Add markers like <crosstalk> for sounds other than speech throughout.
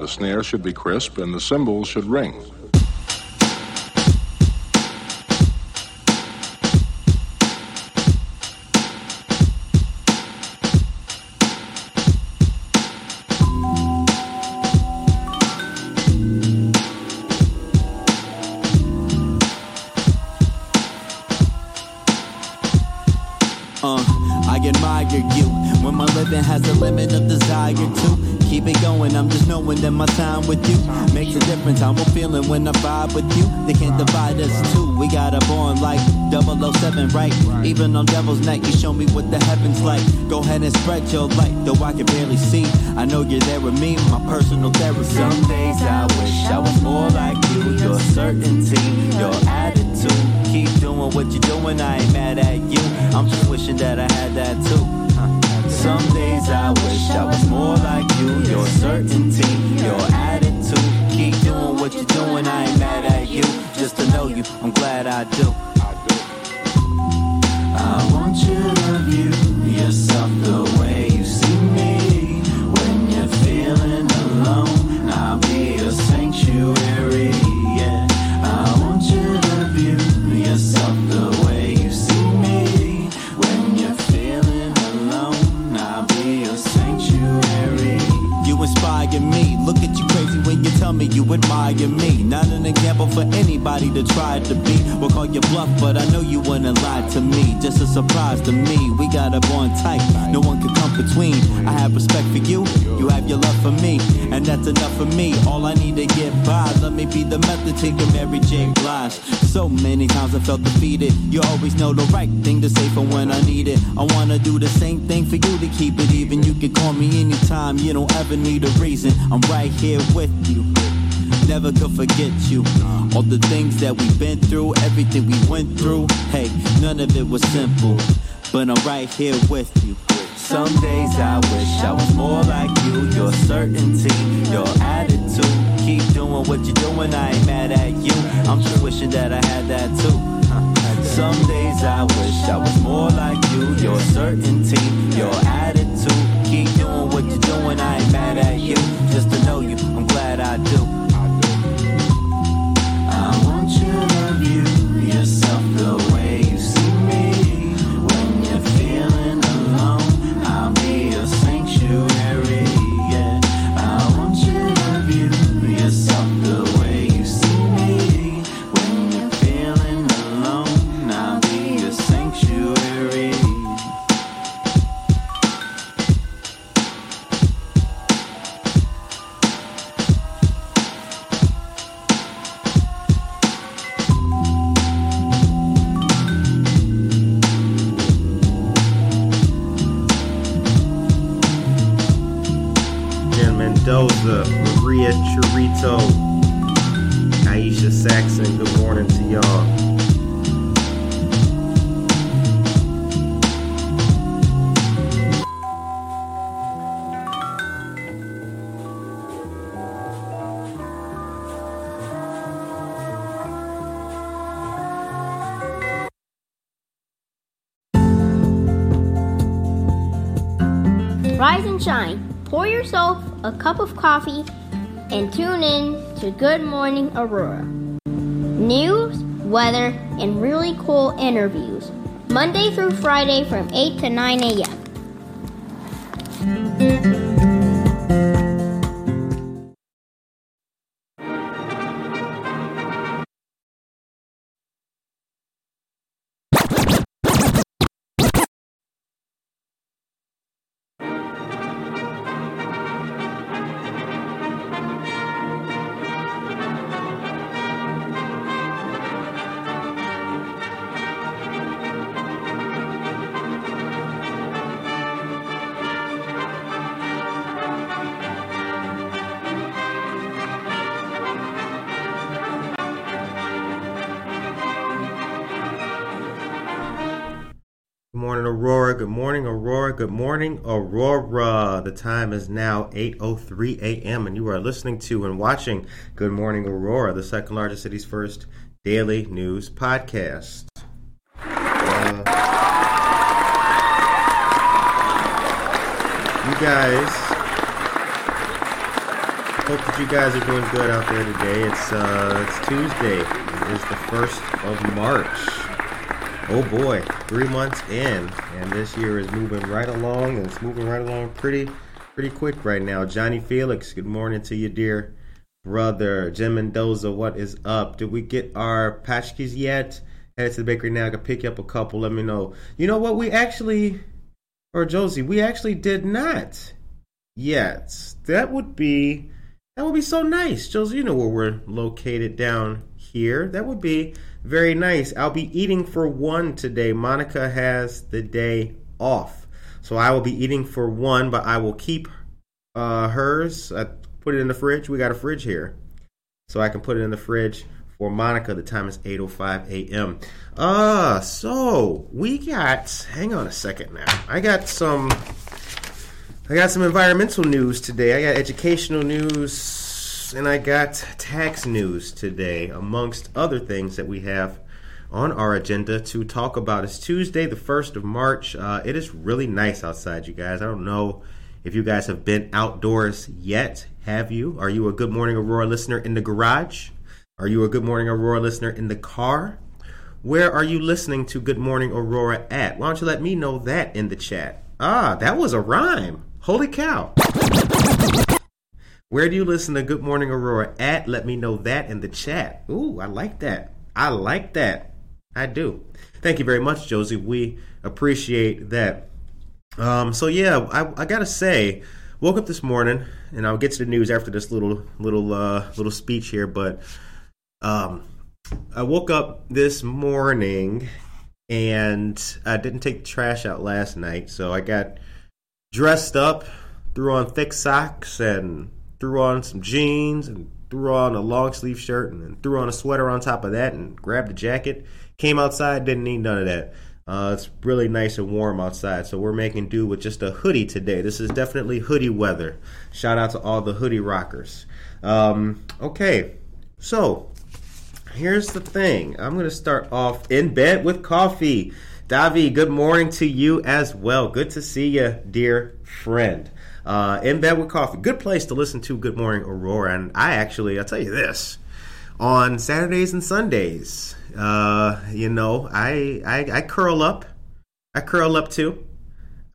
The snare should be crisp and the cymbals should ring. Makes a difference. How I'm feeling when I vibe with you. They can't divide us two. We got a bond like 007, right? Even on Devil's Night, you show me what the heavens like. Go ahead and spread your light, though I can barely see. I know you're there with me, my personal therapy. Some days I wish I was more like you. Your certainty, your attitude. Keep doing what you're doing, I ain't mad at you. I'm just wishing that I had that too. Huh. Some days I wish I was more like you. Your certainty, your attitude. Doing what you're doing, I ain't mad at you. Just to know you, I'm glad I do. I want you to view yourself the way you admire me. Not an example for anybody to try to be. We'll call you bluff, but I know you wouldn't lie to me. Just a surprise to me. We got a bond tight. No one can come between. I have respect for you. You have your love for me. And that's enough for me. All I need to get by. Let me be the method to your Mary J. Blige. So many times I felt defeated. You always know the right thing to say for when I need it. I wanna do the same thing for you to keep it even. You can call me anytime. You don't ever need a reason. I'm right here with you. Never could forget you. All the things that we've been through, everything we went through. Hey, none of it was simple. But I'm right here with you. Some days I wish I was more like you. Your certainty, your attitude. Keep doing what you're doing, I ain't mad at you. I'm just wishing that I had that too. <laughs> Some days I wish I was more like you. Your certainty, your attitude. Keep doing what you're doing, I ain't mad at you. Just to know you, I'm glad I do. Coffee and tune in to Good Morning Aurora. News, weather, and really cool interviews. Monday through Friday from 8 to 9 a.m. Aurora. Good morning, Aurora. Good morning, Aurora. The time is now 8.03 a.m. and you are listening to and watching Good Morning, Aurora, the second largest city's first daily news podcast. Uh, you guys Hope that you guys are doing good out there today. It's uh, it's Tuesday. It is the first of March. Oh boy, three months in, and this year is moving right along, and it's moving right along pretty, pretty quick right now. Johnny Felix, good morning to you, dear brother. Jim Mendoza, what is up? Did we get our patchkis yet? Headed to the bakery now. I can pick you up a couple. Let me know. You know what? We actually, or Josie, we actually did not yet. That would be that would be so nice, Josie. You know where we're located down here. That would be very nice. I'll be eating for one today. Monica has the day off, so I will be eating for one, but I will keep uh, hers. I put it in the fridge. We got a fridge here, so I can put it in the fridge for Monica. The time is 8:05 a.m. Uh, so we got. Hang on a second now. I got some. I got some environmental news today. I got educational news, and I got tax news today, amongst other things that we have on our agenda to talk about. It's Tuesday, the 1st of March. Uh, it is really nice outside, you guys. I don't know if you guys have been outdoors yet. Have you? Are you a Good Morning Aurora listener in the garage? Are you a Good Morning Aurora listener in the car? Where are you listening to Good Morning Aurora at? Why don't you let me know that in the chat? Ah, that was a rhyme. Holy cow. Where do you listen to Good Morning Aurora at? Let me know that in the chat. Ooh, I like that. I like that. I do. Thank you very much, Josie. We appreciate that. Um, so yeah, I, I gotta say, woke up this morning, and I'll get to the news after this little little uh, little speech here. But um, I woke up this morning, and I didn't take trash out last night, so I got dressed up, threw on thick socks, and threw on some jeans, and threw on a long sleeve shirt, and then threw on a sweater on top of that, and grabbed a jacket. Came outside, didn't need none of that. Uh, it's really nice and warm outside, so we're making do with just a hoodie today. This is definitely hoodie weather. Shout out to all the hoodie rockers. Um, okay, so here's the thing. I'm going to start off in bed with coffee. Davi, good morning to you as well. Good to see you, dear friend. Uh, in bed with coffee. Good place to listen to Good Morning Aurora. And I actually, I'll tell you this on Saturdays and Sundays, uh, you know, I, I I curl up. I curl up too.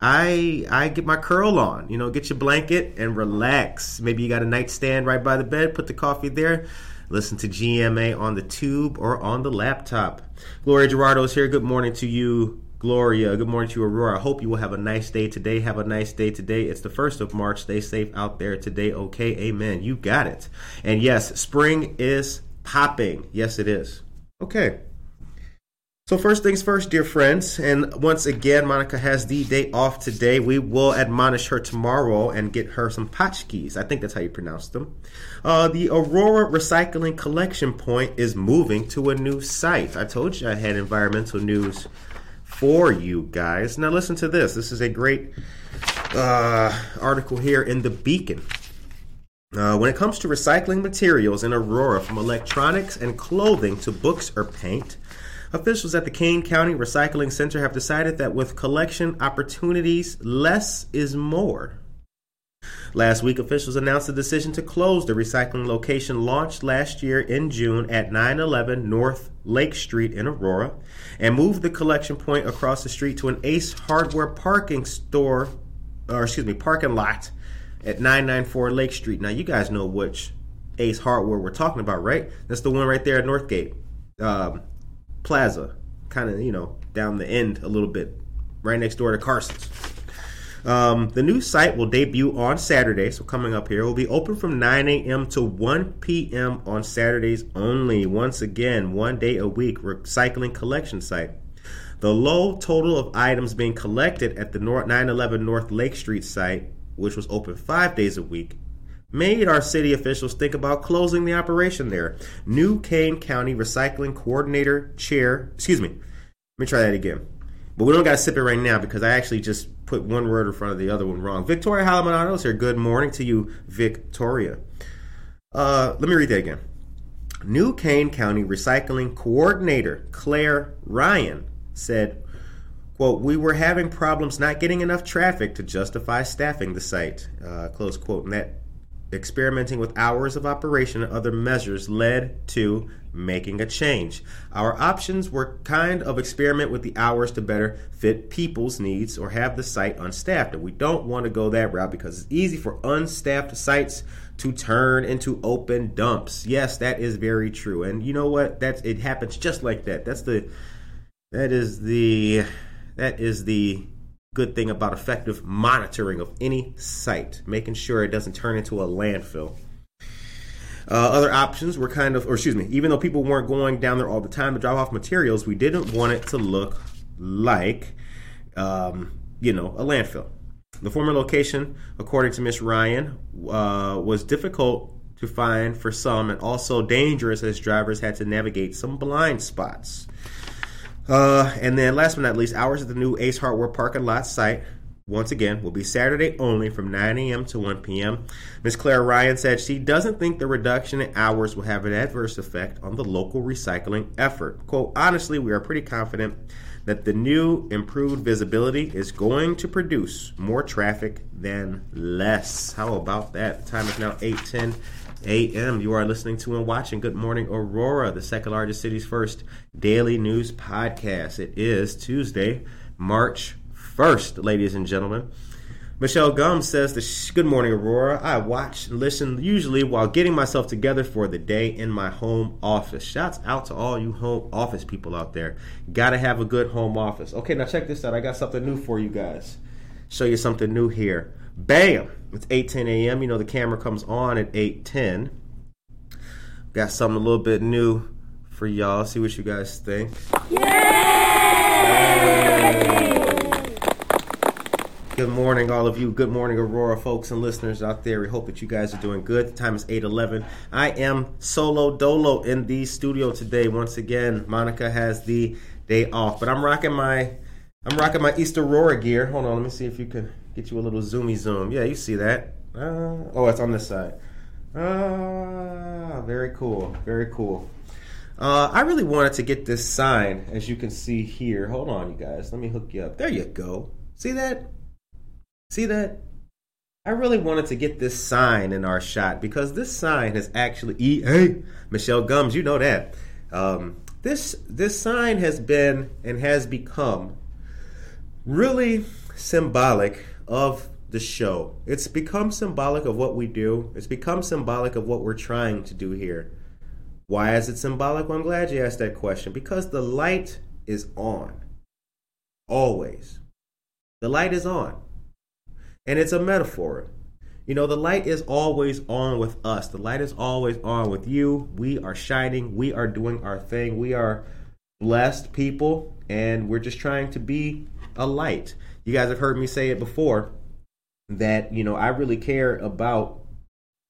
I I get my curl on. You know, get your blanket and relax. Maybe you got a nightstand right by the bed. Put the coffee there. Listen to GMA on the tube or on the laptop. Gloria Gerardo is here. Good morning to you, Gloria. Good morning to you, Aurora. I hope you will have a nice day today. Have a nice day today. It's the first of March. Stay safe out there today. Okay, amen. You got it. And yes, spring is popping. Yes, it is. Okay. So first things first, dear friends, and once again, Monica has the day off today. We will admonish her tomorrow and get her some potchkis. I think that's how you pronounce them. Uh, the Aurora Recycling Collection Point is moving to a new site. I told you I had environmental news for you guys. Now listen to this. This is a great uh, article here in the Beacon. Uh, when it comes to recycling materials in Aurora, from electronics and clothing to books or paint, officials at the Kane County Recycling Center have decided that with collection opportunities, less is more. Last week, officials announced the decision to close the recycling location launched last year in June at 911 North Lake Street in Aurora and move the collection point across the street to an Ace Hardware parking store, or excuse me, parking lot at 994 Lake Street. Now, you guys know which Ace Hardware we're talking about, right? That's the one right there at Northgate um, Plaza, kind of, you know, down the end a little bit, right next door to Carson's. Um, the new site will debut on Saturday, so coming up here. It will be open from 9 a.m. to 1 p.m. on Saturdays only. Once again, one day a week recycling collection site. The low total of items being collected at the 911 North Lake Street site, which was open five days a week, made our city officials think about closing the operation there. New Kane County Recycling Coordinator Chair, excuse me, let me try that again. But we don't got to sip it right now because I actually just put one word in front of the other one wrong. Victoria Halamanado is here. Good morning to you, Victoria. Uh, let me read that again. New Kane County Recycling Coordinator Claire Ryan said, quote, we were having problems not getting enough traffic to justify staffing the site, uh, close quote. And that experimenting with hours of operation and other measures led to making a change. Our options were kind of experiment with the hours to better fit people's needs or have the site unstaffed. And we don't want to go that route because it's easy for unstaffed sites to turn into open dumps. Yes, that is very true. And you know what? That's it happens just like that. That's the that is the that is the good thing about effective monitoring of any site, making sure it doesn't turn into a landfill. Uh, other options were kind of, or excuse me, even though people weren't going down there all the time to drop off materials, we didn't want it to look like, um, you know, a landfill. The former location, according to Miss Ryan, uh, was difficult to find for some and also dangerous as drivers had to navigate some blind spots. Uh, and then, last but not least, hours at the new Ace Hardware parking lot site. Once again, will be Saturday only from 9 a.m. to 1 p.m. Ms. Claire Ryan said she doesn't think the reduction in hours will have an adverse effect on the local recycling effort. Quote, honestly, we are pretty confident that the new improved visibility is going to produce more traffic than less. How about that? The time is now 8:10 a.m. You are listening to and watching Good Morning Aurora, the second largest city's first daily news podcast. It is Tuesday, March 1st, ladies and gentlemen. Michelle Gum says, the sh- Good morning, Aurora. I watch and listen usually while getting myself together for the day in my home office. Shouts out to all you home office people out there. Gotta have a good home office. Okay, now check this out. I got something new for you guys. Show you something new here. Bam! It's 8:10 a.m. You know the camera comes on at 8:10. Got something a little bit new for y'all. See what you guys think. yay Good morning, all of you. Good morning, Aurora folks and listeners out there. We hope that you guys are doing good. The time is 8:11. I am solo dolo in the studio today. Once again, Monica has the day off, but I'm rocking my I'm rocking my East Aurora gear. Hold on, let me see if you can get you a little zoomy zoom. Yeah, you see that? Uh, oh, it's on this side. Ah, very cool, very cool. Uh, I really wanted to get this sign, as you can see here. Hold on, you guys. Let me hook you up. There you go. See that? See that? I really wanted to get this sign in our shot because this sign is actually EA. Michelle Gums, you know that. Um, this this sign has been and has become really symbolic of the show. It's become symbolic of what we do. It's become symbolic of what we're trying to do here. Why is it symbolic? Well, I'm glad you asked that question because the light is on. Always. The light is on. And it's a metaphor. You know, the light is always on with us. The light is always on with you. We are shining. We are doing our thing. We are blessed people, and we're just trying to be a light. You guys have heard me say it before that, you know, I really care about,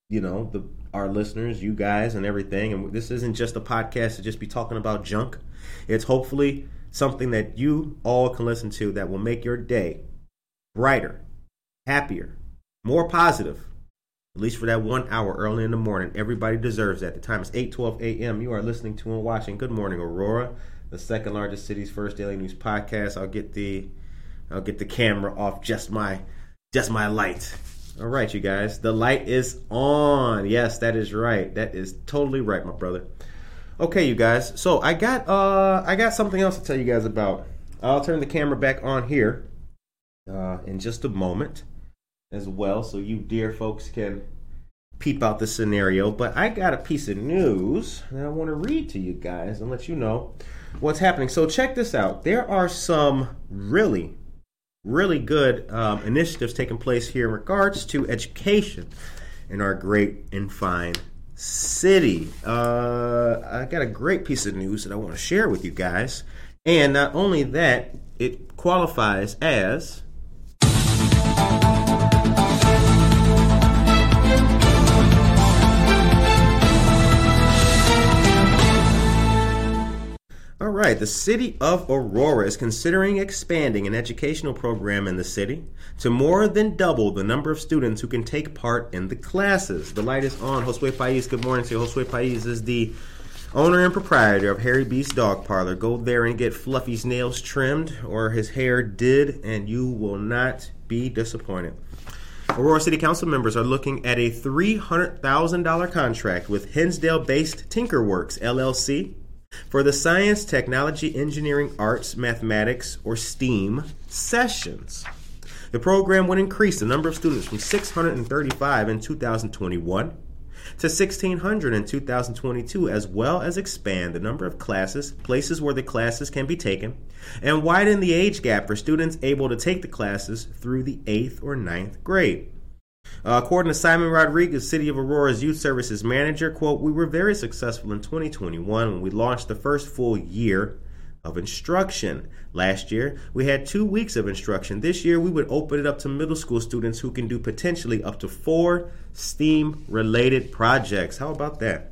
you know, the our listeners, you guys, and everything. And this isn't just a podcast to just be talking about junk. It's hopefully something that you all can listen to that will make your day brighter, happier, more positive. At least for that one hour early in the morning. Everybody deserves that. The time is 8:12 a.m. You are listening to and watching Good Morning Aurora, the second largest city's first daily news podcast. I'll get the I'll get the camera off just my just my light. All right, you guys. The light is on. Yes, that is right. That is totally right, my brother. Okay, you guys. So I got uh I got something else to tell you guys about. I'll turn the camera back on here uh, in just a moment as well, so you dear folks can peep out the scenario. But I got a piece of news that I want to read to you guys and let you know what's happening. So check this out. There are some really, really good um, initiatives taking place here in regards to education in our great and fine city. Uh, I got a great piece of news that I want to share with you guys. And not only that, it qualifies as right, the city of Aurora is considering expanding an educational program in the city to more than double the number of students who can take part in the classes. The light is on. Josue Pais, good morning to you. Josue Pais is the owner and proprietor of Harry Beast Dog Parlor. Go there and get Fluffy's nails trimmed or his hair did, and you will not be disappointed. Aurora City Council members are looking at a $300,000 contract with Hinsdale based Tinkerworks LLC for the Science, Technology, Engineering, Arts, Mathematics, or STEAM sessions. The program would increase the number of students from 635 in 2021 to 1600 in 2022, as well as expand the number of classes, places where the classes can be taken, and widen the age gap for students able to take the classes through the 8th or ninth grade. Uh, according to Simon Rodriguez, City of Aurora's Youth Services Manager, quote, we were very successful in 2021 when we launched the first full year of instruction. Last year, we had two weeks of instruction. This year, we would open it up to middle school students who can do potentially up to four STEAM related projects. How about that?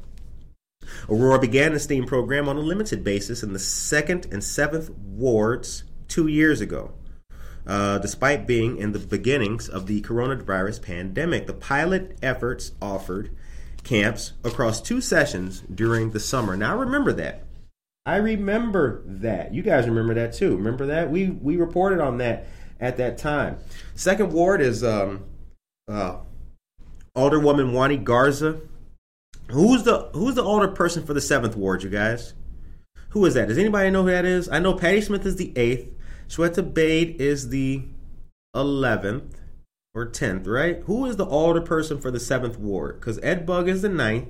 Aurora began the STEAM program on a limited basis in the second and seventh wards two years ago. Uh, despite being in the beginnings of the coronavirus pandemic, the pilot efforts offered camps across two sessions during the summer. Now, remember that. I remember that. You guys remember that too. Remember that? We we reported on that at that time. Second ward is um, uh, Alderwoman Juany Garza. Who's the who's the older person for the seventh ward, you guys? Who is that? Does anybody know who that is? I know Patty Smith is the eighth. Shweta Baid is the eleventh or tenth, right? Who is the older person for the seventh ward? Because Ed Bugg is the ninth.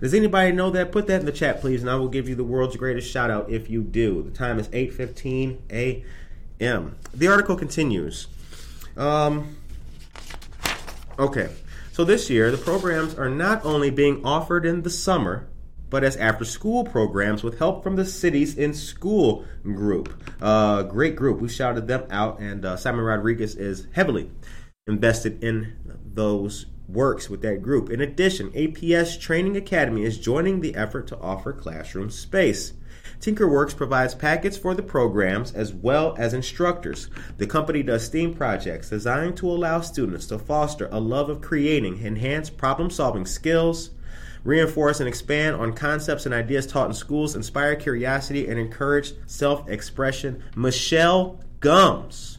Does anybody know that? Put that in the chat, please, and I will give you the world's greatest shout out if you do. The time is 8:15 a.m. The article continues. Um, okay, so this year the programs are not only being offered in the summer, but as after-school programs with help from the Cities in school group. Uh, great group. We shouted them out, and uh, Simon Rodriguez is heavily invested in those works with that group. In addition, APS Training Academy is joining the effort to offer classroom space. Tinkerworks provides packets for the programs as well as instructors. The company does STEAM projects designed to allow students to foster a love of creating, enhance problem solving skills, reinforce and expand on concepts and ideas taught in schools, inspire curiosity, and encourage self expression. Michelle Gums.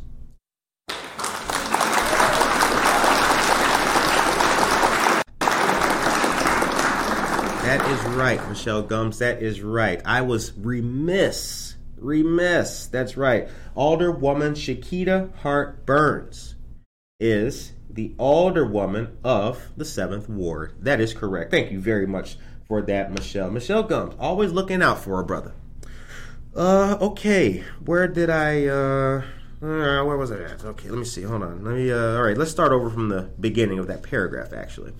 That is right, Michelle Gums. That is right. I was remiss. Remiss. That's right. Alderwoman Scheketa Hart Burns is the alderwoman of the 7th Ward. That is correct. Thank you very much for that, Michelle. Michelle Gums, always looking out for her brother. Uh, okay. Where did I, uh, uh, where was I at? Okay, let me see. Hold on. Let me. Uh, all right, let's start over from the beginning of that paragraph. Actually,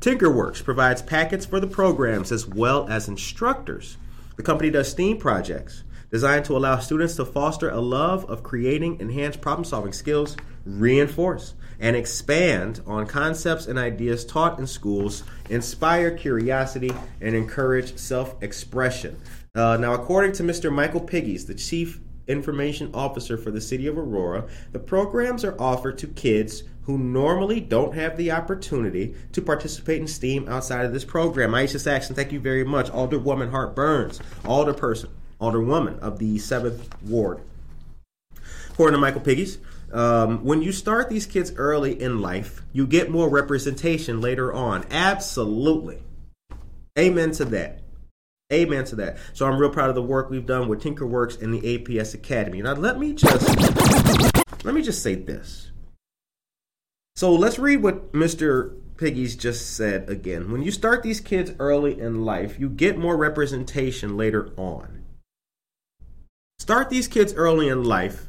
Tinkerworks provides packets for the programs as well as instructors. The company does STEAM projects designed to allow students to foster a love of creating, enhance problem-solving skills, reinforce and expand on concepts and ideas taught in schools, inspire curiosity, and encourage self-expression. Uh, now, according to Mr. Michael Pegues, the chief information officer for the city of Aurora, the programs are offered to kids who normally don't have the opportunity to participate in STEAM outside of this program. Aisha Saxon, thank you very much. Alderwoman Hart Burns, alderperson, alderwoman of the 7th Ward. According to Michael Pegues, um, when you start these kids early in life, you get more representation later on. Absolutely. Amen to that. Amen to that. So I'm real proud of the work we've done with Tinkerworks and the APS Academy. Now let me just let me just say this. So let's read what Mr. Pegues just said again. When you start these kids early in life, you get more representation later on. Start these kids early in life,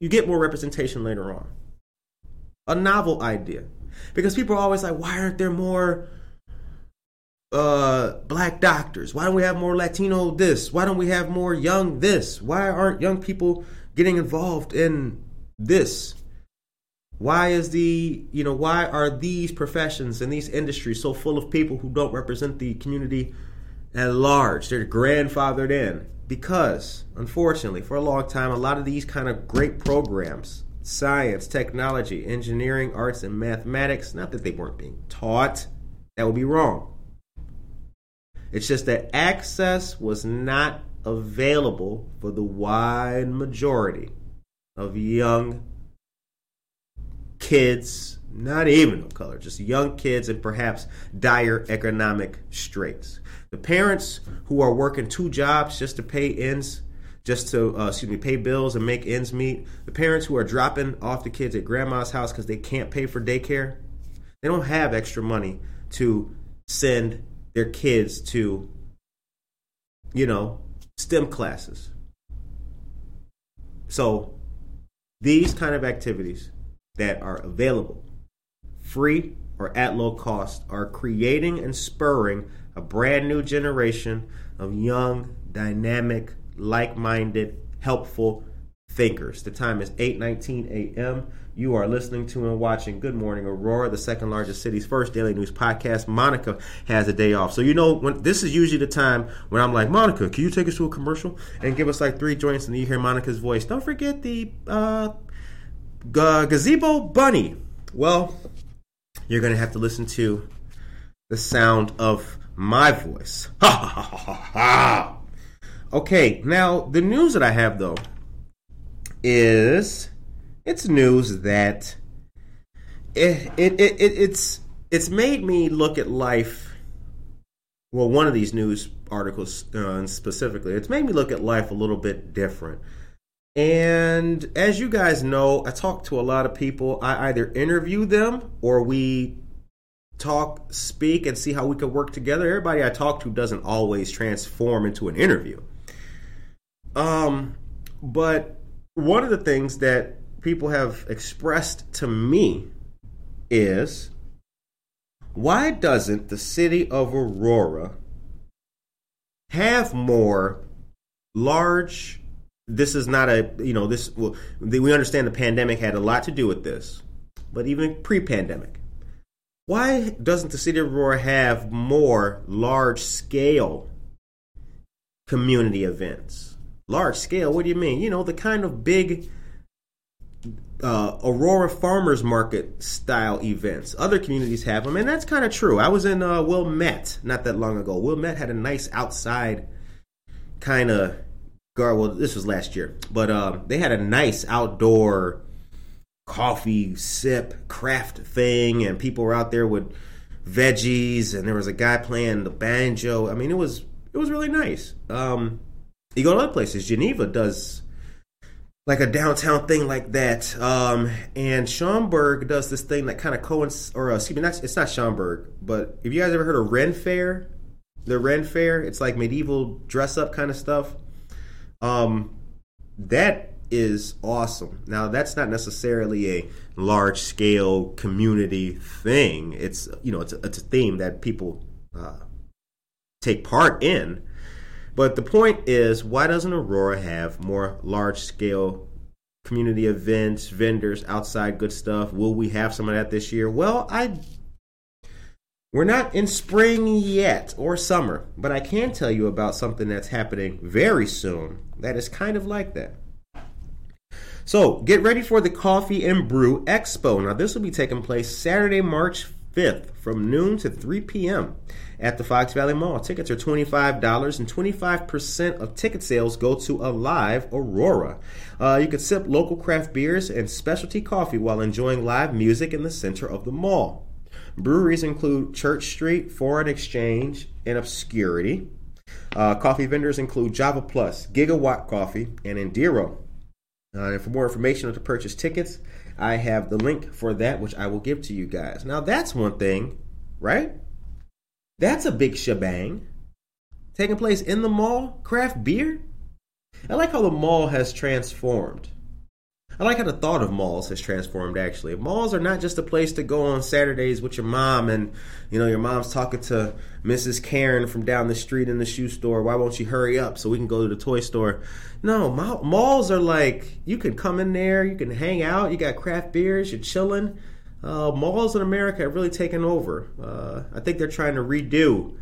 you get more representation later on. A novel idea. Because people are always like, why aren't there more uh, black doctors? Why don't we have more Latino this? Why don't we have more young this? Why aren't young people getting involved in this? Why is the, you know, why are these professions and these industries so full of people who don't represent the community at large? They're grandfathered in. Because, unfortunately, for a long time, a lot of these kind of great programs, science, technology, engineering, arts, and mathematics, not that they weren't being taught, that would be wrong. It's just that access was not available for the wide majority of young kids, not even of color, just young kids and perhaps dire economic straits. The parents who are working two jobs just to pay ends, just to uh, excuse me, pay bills and make ends meet. The parents who are dropping off the kids at grandma's house because they can't pay for daycare. They don't have extra money to send their kids to, you know, STEM classes. So these kind of activities that are available, free or at low cost, are creating and spurring a brand new generation of young, dynamic, like-minded, helpful thinkers. The time is 8:19 a.m. You are listening to and watching Good Morning Aurora, the second largest city's first daily news podcast. Monica has a day off. So you know when this is usually the time when I'm like, "Monica, can you take us to a commercial and give us like three joints and you hear Monica's voice. Don't forget the uh, G- gazebo bunny. Well, you're going to have to listen to the sound of my voice. <laughs> Ha ha ha ha ha. Okay, now the news that I have though is it's news that it, it, it, it it's it's made me look at life well one of these news articles uh, specifically it's made me look at life a little bit different and as you guys know i talk to a lot of people. I either interview them or we talk speak and see how we could work together. Everybody i talk to doesn't always transform into an interview. Um but one of the things that people have expressed to me is why doesn't the city of Aurora have more large this is not a you know this well, we understand the pandemic had a lot to do with this but even pre-pandemic why doesn't the city of Aurora have more large scale community events large scale what do you mean you know the kind of big uh, Aurora Farmers Market style events. Other communities have them, and that's kind of true. I was in uh, Wilmette not that long ago. Wilmette had a nice outside kind of gar. Well, this was last year, but um, they had a nice outdoor coffee sip craft thing, and people were out there with veggies, and there was a guy playing the banjo. I mean, it was it was really nice. Um, you go to other places. Geneva does like a downtown thing like that. Um, and Schaumburg does this thing that kind of coincides, or uh, excuse me, not, it's not Schaumburg, but have you guys ever heard of Ren Fair? The Ren Fair, it's like medieval dress up kind of stuff. Um, that is awesome. Now, that's not necessarily a large scale community thing. It's you know, it's a, it's a theme that people uh, take part in. But the point is, why doesn't Aurora have more large scale community events, vendors, outside good stuff? Will we have some of that this year? Well, I we're not in spring yet or summer, but I can tell you about something that's happening very soon that is kind of like that. So, get ready for the Coffee and Brew Expo. Now, this will be taking place Saturday, March 5th from noon to 3 p.m. at the Fox Valley Mall. Tickets are $25 and 25% of ticket sales go to Alive Aurora. Uh, you can sip local craft beers and specialty coffee while enjoying live music in the center of the mall. Breweries include Church Street, Foreign Exchange, and Obscurity. Uh, coffee vendors include Java Plus, Gigawatt Coffee, and Indiro. Uh, and for more information or to purchase tickets, I have the link for that, which I will give to you guys. Now, that's one thing, right? That's a big shebang. Taking place in the mall, craft beer. I like how the mall has transformed. I like how the thought of malls has transformed actually. Malls are not just a place to go on Saturdays with your mom and you know your mom's talking to Mrs. Karen from down the street in the shoe store. Why won't you hurry up so we can go to the toy store? No, malls are like you can come in there, you can hang out, you got craft beers, you're chilling. Uh, malls in America have really taken over. Uh, I think they're trying to redo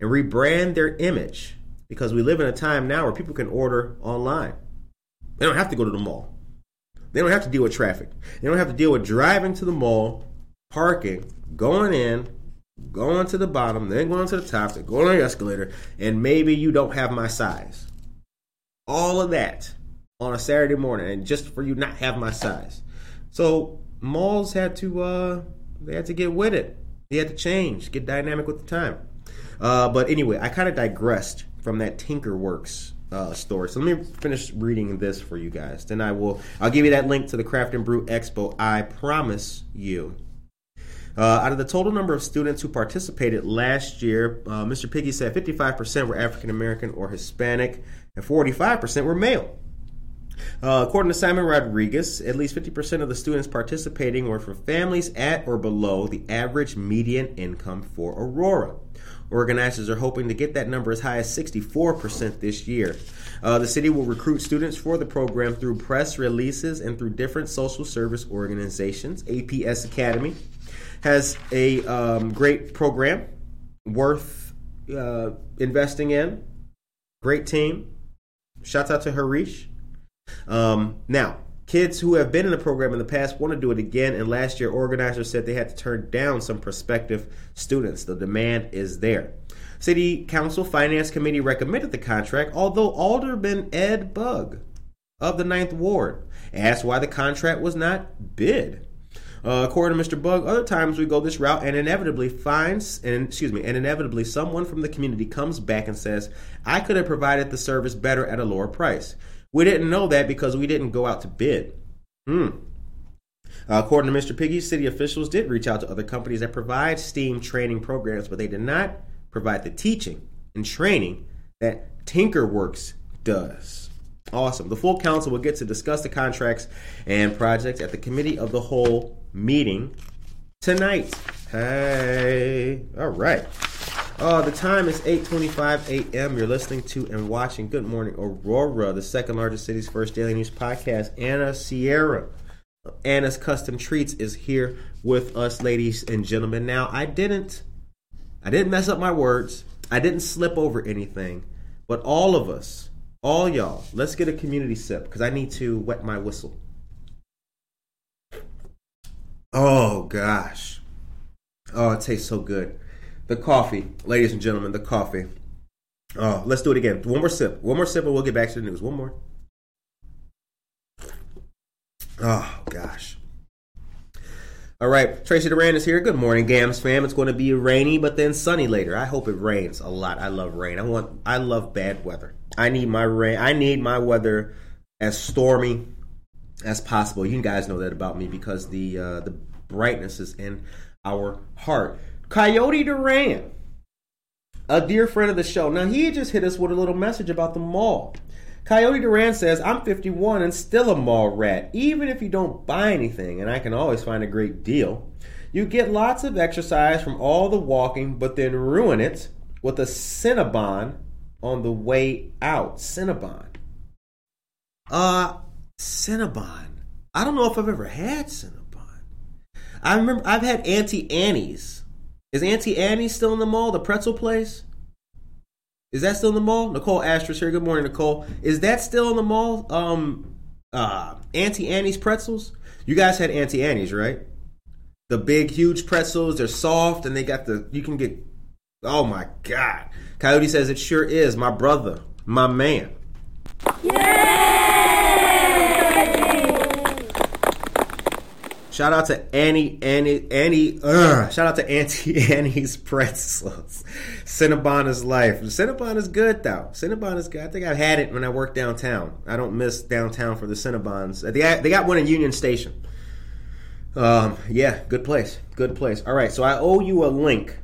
and rebrand their image because we live in a time now where people can order online. They don't have to go to the mall. They don't have to deal with traffic. They don't have to deal with driving to the mall, parking, going in, going to the bottom, then going to the top, then going on the escalator, and maybe you don't have my size. All of that on a Saturday morning, and just for you not have my size. So malls had to uh, they had to get with it. They had to change, get dynamic with the time. Uh, but anyway, I kind of digressed from that Tinkerworks uh, story. So let me finish reading this for you guys. Then I will. I'll give you that link to the Craft and Brew Expo. I promise you. Uh, out of the total number of students who participated last year, uh, Mr. Pegues said 55% were African American or Hispanic, and 45% were male. Uh, according to Simon Rodriguez, at least 50% of the students participating were from families at or below the average median income for Aurora. Organizers are hoping to get that number as high as 64% this year. Uh, the city will recruit students for the program through press releases and through different social service organizations. APS Academy has a um, great program worth uh, investing in. Great team. Shouts out to Harish. Um, now, kids who have been in the program in the past want to do it again, and last year organizers said they had to turn down some prospective students. The demand is there. City Council Finance Committee recommended the contract, although Alderman Ed Bugg of the Ninth Ward asked why the contract was not bid. Uh, according to Mr. Bugg, other times we go this route and inevitably finds, and excuse me, and inevitably someone from the community comes back and says, "I could have provided the service better at a lower price." We didn't know that because we didn't go out to bid. Hmm. Uh, according to Mr. Pegues, city officials did reach out to other companies that provide STEAM training programs, but they did not provide the teaching and training that Tinkerworks does. Awesome. The full council will get to discuss the contracts and projects at the committee of the whole meeting tonight. Hey, all right. Uh, the time is 8:25 a.m. You're listening to and watching Good Morning Aurora, the second largest city's first daily news podcast. Anna Sierra, Anna's Custom Treats, is here with us, ladies and gentlemen. Now, I didn't, I didn't mess up my words. I didn't slip over anything, but all of us, all y'all, let's get a community sip because I need to wet my whistle. Oh gosh, oh it tastes so good. The coffee, ladies and gentlemen, the coffee. Oh, let's do it again. One more sip. One more sip, and we'll get back to the news. One more. Oh gosh. All right, Tracy Duran is here. Good morning, Gams fam. It's going to be rainy, but then sunny later. I hope it rains a lot. I love rain. I want. I love bad weather. I need my rain. I need my weather as stormy as possible. You guys know that about me because the uh, the brightness is in our heart. Coyote Duran, a dear friend of the show. Now he just hit us with a little message about the mall. Coyote Duran says, I'm 51 and still a mall rat, even if you don't buy anything, and I can always find a great deal. You get lots of exercise from all the walking, but then ruin it with a Cinnabon on the way out. Cinnabon. Uh, Cinnabon. I don't know if I've ever had Cinnabon. I remember I've had Auntie Annie's. Is Auntie Annie still in the mall, the pretzel place? Is that still in the mall? Nicole Astro's here. Good morning, Nicole. Is that still in the mall? Um, uh, Auntie Annie's pretzels. You guys had Auntie Annie's, right? The big, huge pretzels. They're soft, and they got the. You can get. Oh my God! Coyote says it sure is. My brother, my man. Shout out to Annie, Annie, Annie. Ugh. Shout out to Auntie <laughs> Annie's pretzels. Cinnabon is life. Cinnabon is good though. Cinnabon is good. I think I've had it when I worked downtown. I don't miss downtown for the Cinnabons. They they got one in Union Station. Um, yeah, good place. Good place. All right, so I owe you a link,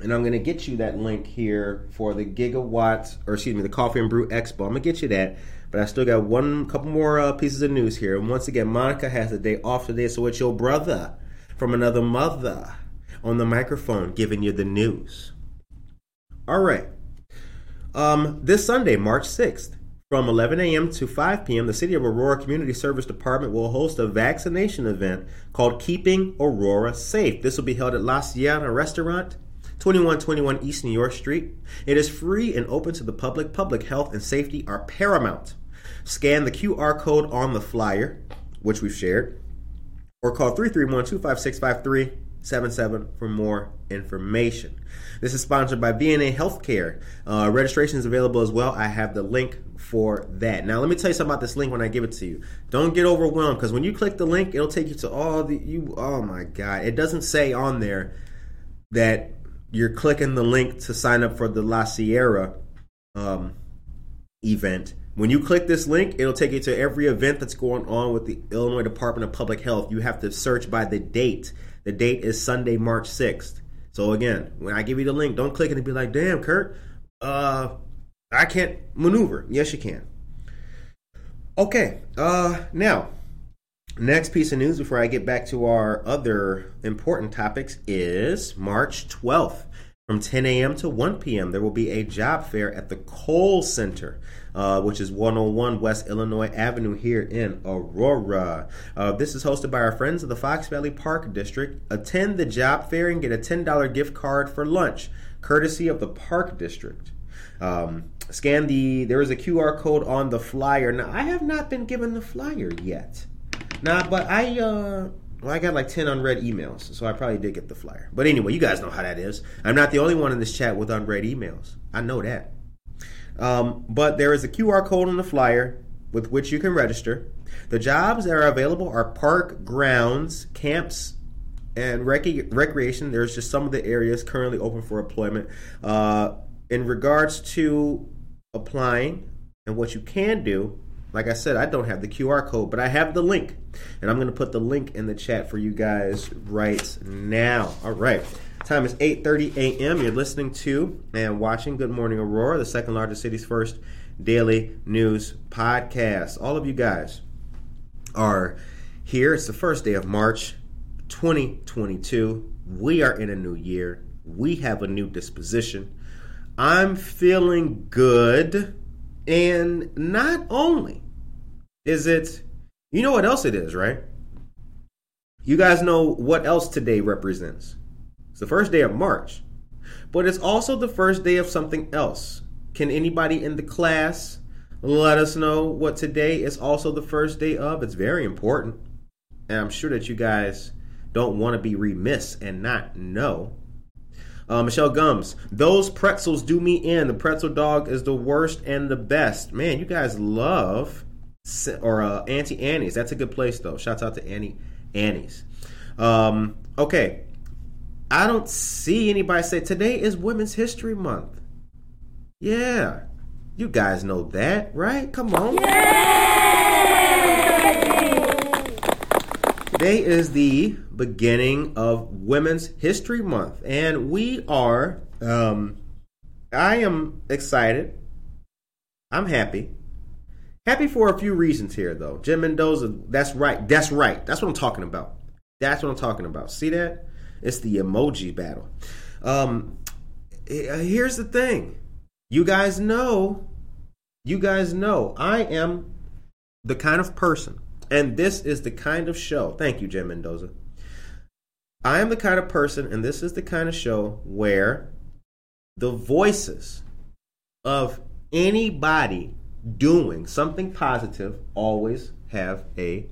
and I'm gonna get you that link here for the Gigawatt, or excuse me, the Coffee and Brew Expo. I'm gonna get you that. But I still got one couple more uh, pieces of news here. And once again, Monica has a day off today, so it's your brother from another mother on the microphone giving you the news. All right. Um, this Sunday, March 6th, from 11 a.m. to 5 p.m., the City of Aurora Community Service Department will host a vaccination event called Keeping Aurora Safe. This will be held at La Sierra Restaurant, 2121 East New York Street. It is free and open to the public. Public health and safety are paramount. Scan the QR code on the flyer, which we've shared, or call 331 25653 877 for more information. This is sponsored by VNA Healthcare. Uh, registration is available as well. I have the link for that. Now, let me tell you something about this link when I give it to you. Don't get overwhelmed because when you click the link, it'll take you to all the you. Oh my God! It doesn't say on there that you're clicking the link to sign up for the La Sierra um, event. When you click this link, it'll take you to every event that's going on with the Illinois Department of Public Health. You have to search by the date. The date is Sunday, March 6th. So again, when I give you the link, don't click it and be like, "Damn, Kurt, uh, I can't maneuver." Yes, you can. Okay, uh, now Next piece of news before I get back to our other important topics is March 12th. From 10 a.m. to 1 p.m., there will be a job fair at the Cole Center, uh, which is 101 West Illinois Avenue here in Aurora. Uh, this is hosted by our friends of the Fox Valley Park District. Attend the job fair and get a $10 gift card for lunch, courtesy of the Park District. Um, scan the, there is a QR code on the flyer. Now, I have not been given the flyer yet. Nah, but I uh well, I got like 10 unread emails, so I probably did get the flyer. But anyway, you guys know how that is. I'm not the only one in this chat with unread emails. I know that. Um, but there is a QR code on the flyer with which you can register. The jobs that are available are park grounds, camps, and rec- recreation. There's just some of the areas currently open for employment. Uh, in regards to applying and what you can do, like I said, I don't have the QR code, but I have the link. And I'm going to put the link in the chat for you guys right now. All right. Time is 8:30 a.m. You're listening to and watching Good Morning Aurora, the second largest city's first daily news podcast. All of you guys are here. It's the first day of March 2022. We are in a new year. We have a new disposition. I'm feeling good. And not only is it, you know what else it is, right? You guys know what else today represents. It's the first day of March, but it's also the first day of something else. Can anybody in the class let us know what today is also the first day of? It's very important. And I'm sure that you guys don't want to be remiss and not know. Uh, Michelle Gums, those pretzels do me in. The pretzel dog is the worst and the best. Man, you guys love or uh, Auntie Annie's. That's a good place though. Shouts out to Annie Annie's. Um, okay, I don't see anybody say today is Women's History Month. Yeah, you guys know that, right? Come on. Today is the beginning of Women's History Month, and we are. Um, I am excited. I'm happy Happy for a few reasons here, though. Jim Mendoza, that's right. That's right. That's what I'm talking about. That's what I'm talking about. See that? It's the emoji battle. Um, uh, here's the thing. You guys know, you guys know, I am the kind of person, and this is the kind of show. Thank you, Jim Mendoza. I am the kind of person, and this is the kind of show where the voices of anybody doing something positive always have a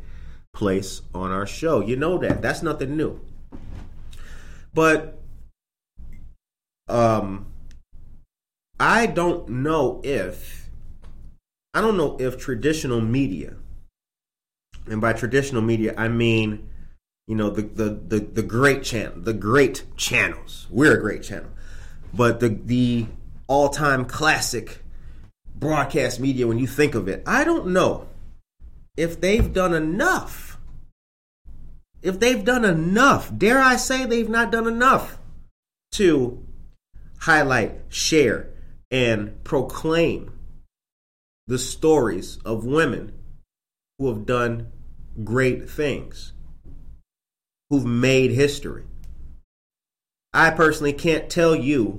place on our show. You know that. That's nothing new. But um I don't know if I don't know if traditional media and by traditional media I mean you know the the the, the great channel the great channels. We're a great channel. But the the all-time classic broadcast media when you think of it. I don't know if they've done enough. If they've done enough, dare I say they've not done enough to highlight, share, and proclaim the stories of women who have done great things, who've made history. I personally can't tell you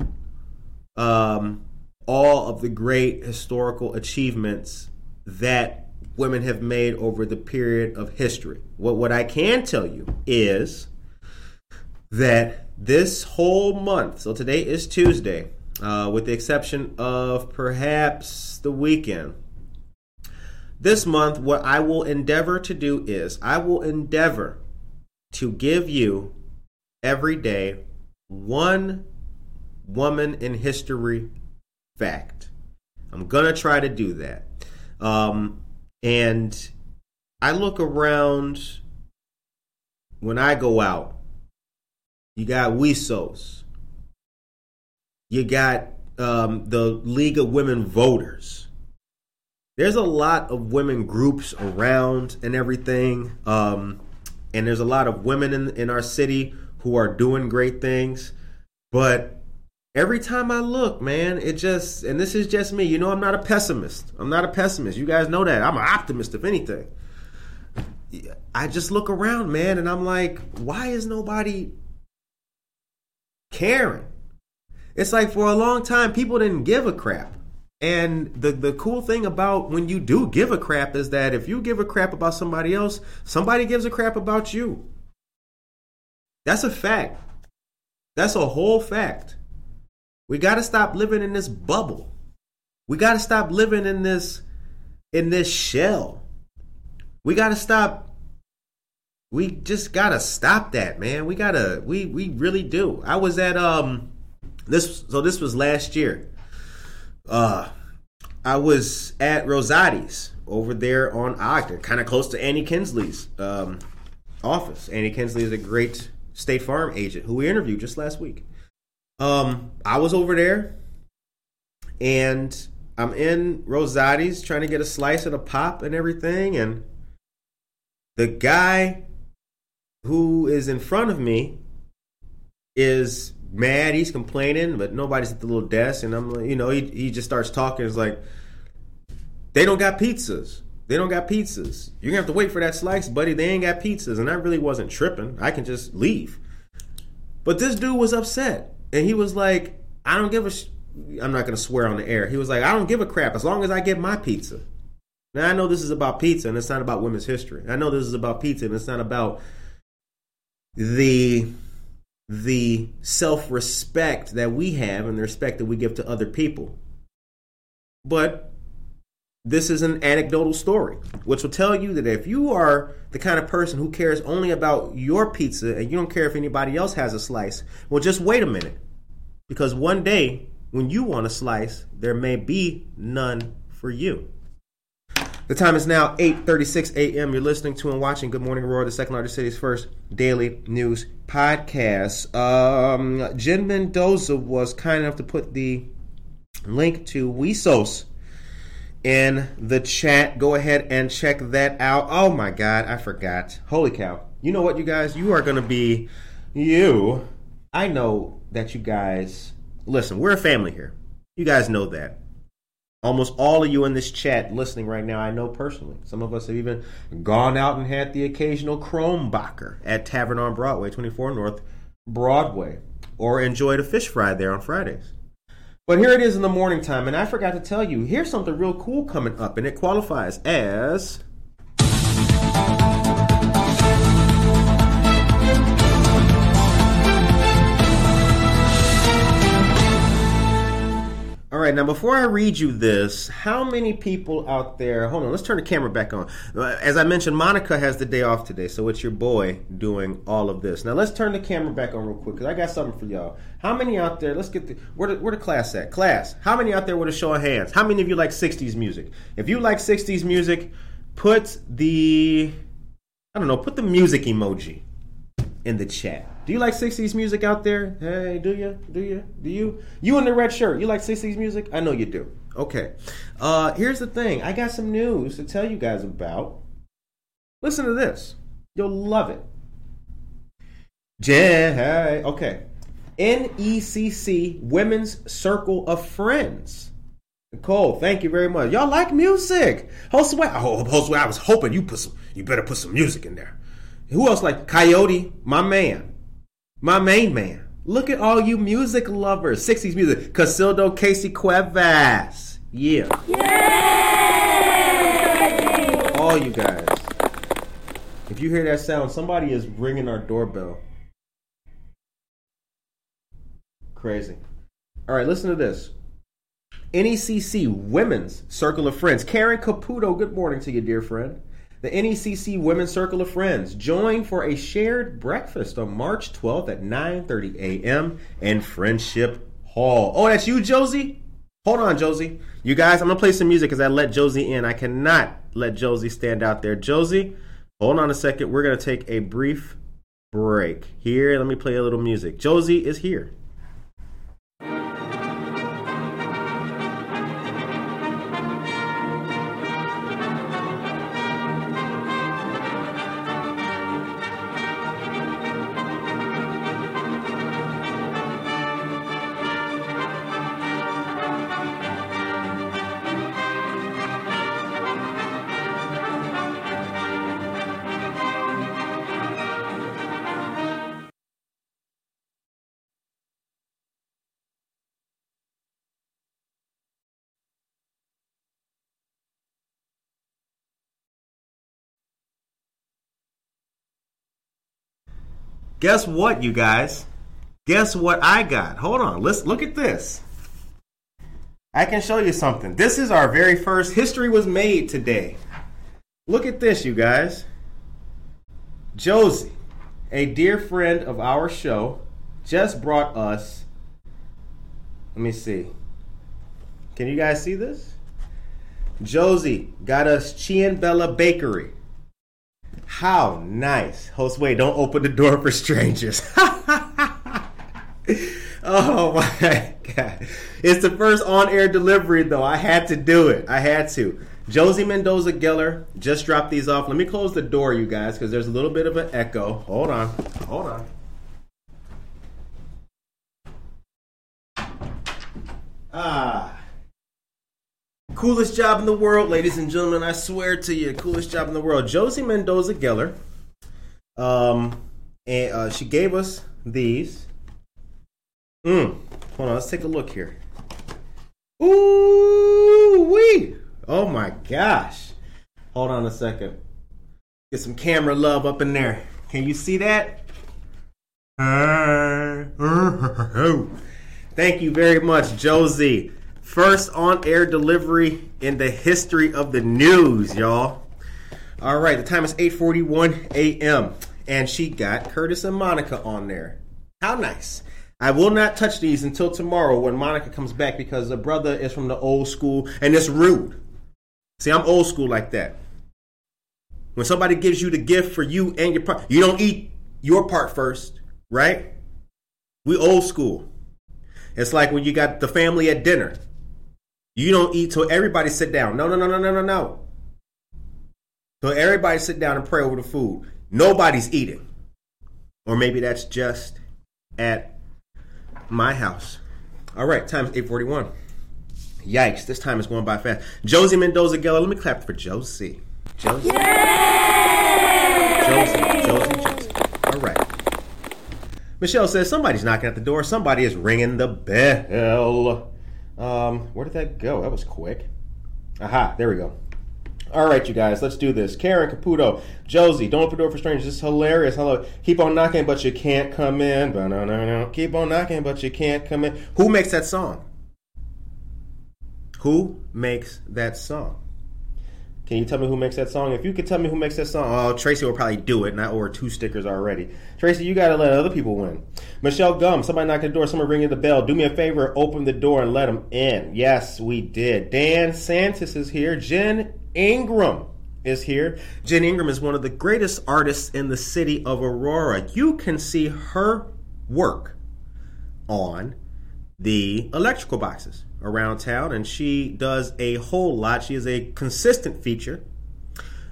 um, all of the great historical achievements that women have made over the period of history. What what I can tell you is that this whole month, so today is Tuesday, uh, with the exception of perhaps the weekend. This month, what I will endeavor to do is I will endeavor to give you every day one woman in history fact. I'm to try to do that. Um, and I look around when I go out. You got WISOs. You got um, the League of Women Voters. There's a lot of women groups around and everything. Um, and there's a lot of women in, in our city who are doing great things. But every time I look, man, it just, and this is just me, you know, I'm not a pessimist. I'm not a pessimist. You guys know that. I'm an optimist, if anything. I just look around, man, and I'm like, why is nobody caring? It's like for a long time, people didn't give a crap. And the, the cool thing about when you do give a crap is that if you give a crap about somebody else, somebody gives a crap about you. That's a fact. That's a whole fact. We got to stop living in this bubble. We got to stop living in this in this shell. We got to stop we just got to stop that, man. We got to we we really do. I was at um this so this was last year. Uh I was at Rosati's over there on Ogden, kind of close to Annie Kinsley's um, office. Annie Kinsley is a great State Farm agent who we interviewed just last week. Um, I was over there, and I'm in Rosati's trying to get a slice and a pop and everything, and the guy who is in front of me is mad. He's complaining, but nobody's at the little desk, and I'm like, you know, he he just starts talking. It's like they don't got pizzas. They don't got pizzas. You're gonna have to wait for that slice, buddy. They ain't got pizzas, and I really wasn't tripping. I can just leave. But this dude was upset, and he was like, "I don't give a." Sh-. I'm not gonna swear on the air. He was like, "I don't give a crap as long as I get my pizza." Now I know this is about pizza, and it's not about women's history. I know this is about pizza, and it's not about the the self respect that we have and the respect that we give to other people. But this is an anecdotal story, which will tell you that if you are the kind of person who cares only about your pizza and you don't care if anybody else has a slice, well, just wait a minute. Because one day, when you want a slice, there may be none for you. The time is now 8:36 a.m. You're listening to and watching Good Morning Aurora, the second largest city's first daily news podcast. Um, Jen Mendoza was kind enough to put the link to WISOS in the chat. Go ahead and check that out. Oh my God, I forgot. Holy cow. You know what, you guys? You are going to be you. I know that you guys, listen, we're a family here. You guys know that. Almost all of you in this chat listening right now, I know personally. Some of us have even gone out and had the occasional Krombacher at Tavern on Broadway, 24 North Broadway, or enjoyed a fish fry there on Fridays. But here it is in the morning time, and I forgot to tell you, here's something real cool coming up, and it qualifies as All right, now before I read you this, how many people out there? Hold on, let's turn the camera back on. Uh, As I mentioned, Monica has the day off today, so it's your boy doing all of this. Now let's turn the camera back on real quick because I got something for y'all. How many out there? Let's get the where the, where the class at? Class. How many out there with a show of hands? How many of you like '60s music? If you like '60s music, put the I don't know, put the music emoji in the chat. Do you like 60s music out there? Hey, do you? Do you? Do you? You in the red shirt, you like 60s music? I know you do. Okay. Uh, here's the thing I got some news to tell you guys about. Listen to this. You'll love it. Hey, okay. NECC Women's Circle of Friends. Nicole, thank you very much. Y'all like music. Oh, Josue, I was hoping you put some, you better put some music in there. Who else like Coyote, my man, my main man. Look at all you music lovers, 60s music. Casildo Casey Cuevas. Yeah. All you guys. If you hear that sound, somebody is ringing our doorbell. Crazy. All right, listen to this. NECC Women's Circle of Friends. Karen Caputo, good morning to you, dear friend. The NECC Women's Circle of Friends. Join for a shared breakfast on March 12th at 9:30 a.m. in Friendship Hall. Oh, that's you, Josie? Hold on, Josie. You guys, I'm gonna play some music because I let Josie in. I cannot let Josie stand out there. Josie, hold on a second. We're gonna take a brief break. Here, let me play a little music. Josie is here. Guess what, you guys? Guess what I got? Hold on. Let's look at this. I can show you something. This is our very first history was made today. Look at this, you guys. Josie, a dear friend of our show, just brought us. Let me see. Can you guys see this? Josie got us Chianbella Bakery. How nice. Host, wait, don't open the door for strangers. <laughs> oh my God. It's the first on air delivery, though. I had to do it. I had to. Josie Mendoza Geller just dropped these off. Let me close the door, you guys, because there's a little bit of an echo. Hold on. Hold on. Ah. Coolest job in the world, ladies and gentlemen. I swear to you, coolest job in the world. Josie Mendoza Geller. Um, and uh, she gave us these. Mm. Hold on, let's take a look here. Ooh wee! Oh my gosh! Hold on a second. Get some camera love up in there. Can you see that? <laughs> Thank you very much, Josie. First on air delivery in the history of the news, y'all. All right, the time is 8:41 a.m. and she got Curtis and Monica on there. How nice. I will not touch these until tomorrow when Monica comes back because the brother is from the old school and it's rude. See, I'm old school like that. When somebody gives you the gift for you and your part, you don't eat your part first, right? We old school. It's like when you got the family at dinner. You don't eat till everybody sit down. No, no, no, no, no, no, no. So everybody sit down and pray over the food. Nobody's eating. Or maybe that's just at my house. All right, time is 841. Yikes, this time is going by fast. Josie Mendoza Geller, let me clap for Josie. Josie. Josie, Josie, Josie. All right. Michelle says somebody's knocking at the door. Somebody is ringing the bell. Um, where did that go? That was quick. Aha, there we go. All right, you guys, let's do this. Karen Caputo, Josie, don't open the door for strangers. This is hilarious. Hello, keep on knocking, but you can't come in. Ba-na-na-na. Keep on knocking, but you can't come in. Who makes that song? Who makes that song? Can you tell me who makes that song? If you could tell me who makes that song, oh, Tracy will probably do it, and I order two stickers already. Tracy, you gotta let other people win. Michelle Gum, somebody knock at the door, someone ringing the bell. Do me a favor, open the door and let them in. Yes, we did. Dan Santis is here. Jen Ingram is here. Jen Ingram is one of the greatest artists in the city of Aurora. You can see her work on the electrical boxes around town, and she does a whole lot. She is a consistent feature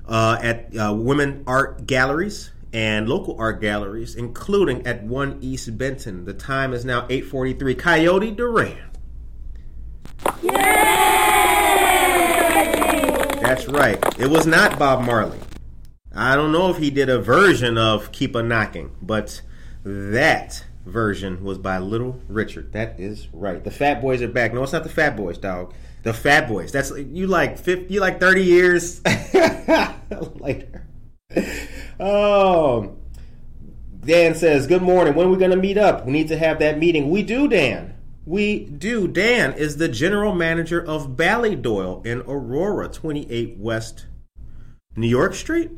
uh, at uh, women art galleries and local art galleries, including at One East Benton. The time is now 8:43. Coyote Duran. That's right. It was not Bob Marley. I don't know if he did a version of Keep a Knocking, but that version was by Little Richard. That is right. The Fat Boys are back. No, it's not the Fat Boys, dog. The Fat Boys. That's you like 50, you like 30 years <laughs> later. Oh. Um, Dan says, Good morning. When are we going to meet up? We need to have that meeting. We do, Dan. We do. Dan is the general manager of Ballydoyle in Aurora, 28 West New York Street?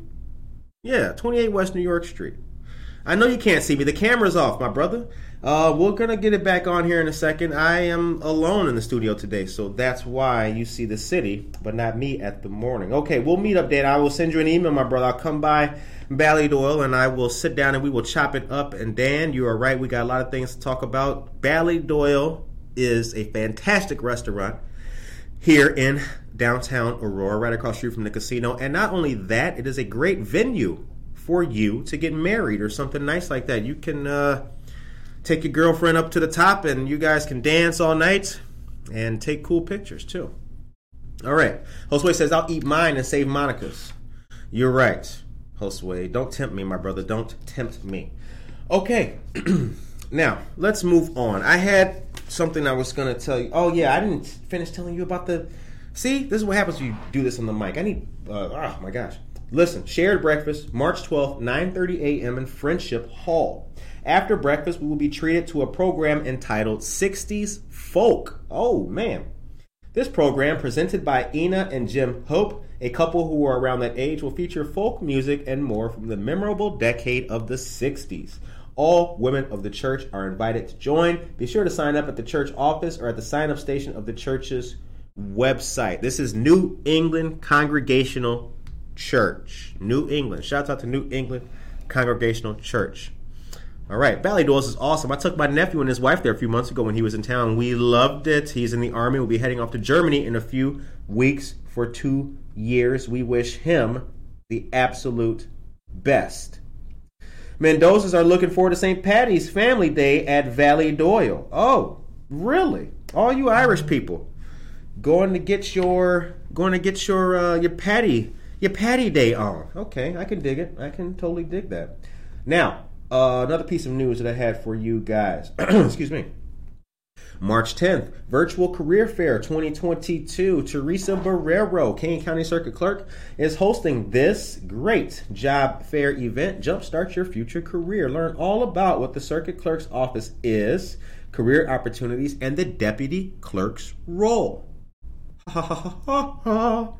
Yeah, 28 West New York Street. I know you can't see me. The camera's off, my brother. Uh, we're gonna get it back on here in a second. I am alone in the studio today, so that's why you see the city, but not me at the morning. Okay, we'll meet up, Dan. I will send you an email, my brother. I'll come by Ballydoyle and I will sit down and we will chop it up. And Dan, you are right. We got a lot of things to talk about. Ballydoyle is a fantastic restaurant here in downtown Aurora, right across the street from the casino. And not only that, it is a great venue for you to get married or something nice like that. You can uh, take your girlfriend up to the top and you guys can dance all night and take cool pictures too. All right. Josue says, I'll eat mine and save Monica's. You're right, Josue. Don't tempt me, my brother. Don't tempt me. Okay. <clears throat> now, let's move on. I had something I was going to tell you. Oh, yeah, I didn't finish telling you about the. See, this is what happens when you do this on the mic. I need. Uh, oh, my gosh. Listen, shared breakfast, March 12th, 9:30 a.m. in Friendship Hall. After breakfast, we will be treated to a program entitled 60s Folk. Oh man. This program, presented by Ina and Jim Hope, a couple who are around that age, will feature folk music and more from the memorable decade of the 60s. All women of the church are invited to join. Be sure to sign up at the church office or at the sign up station of the church's website. This is New England Congregational Church. New England. Shouts out to New England Congregational Church. All right, Ballydoyle's is awesome. I took my nephew and his wife there a few months ago when he was in town. We loved it. He's in the army. We'll be heading off to Germany in a few weeks for two years. We wish him the absolute best. Mendozas are looking forward to St. Patty's Family Day at Ballydoyle. Oh, really? All you Irish people going to get your going to get your uh, your patty your patty day on. Okay, I can dig it. I can totally dig that. Now, uh, another piece of news that I had for you guys. <clears throat> Excuse me. March 10th, Virtual Career Fair 2022. Theresa Barreiro, Kane County Circuit Clerk, is hosting this great job fair event. Jumpstart your future career. Learn all about what the Circuit Clerk's office is, career opportunities, and the Deputy Clerk's role. Ha ha ha ha ha.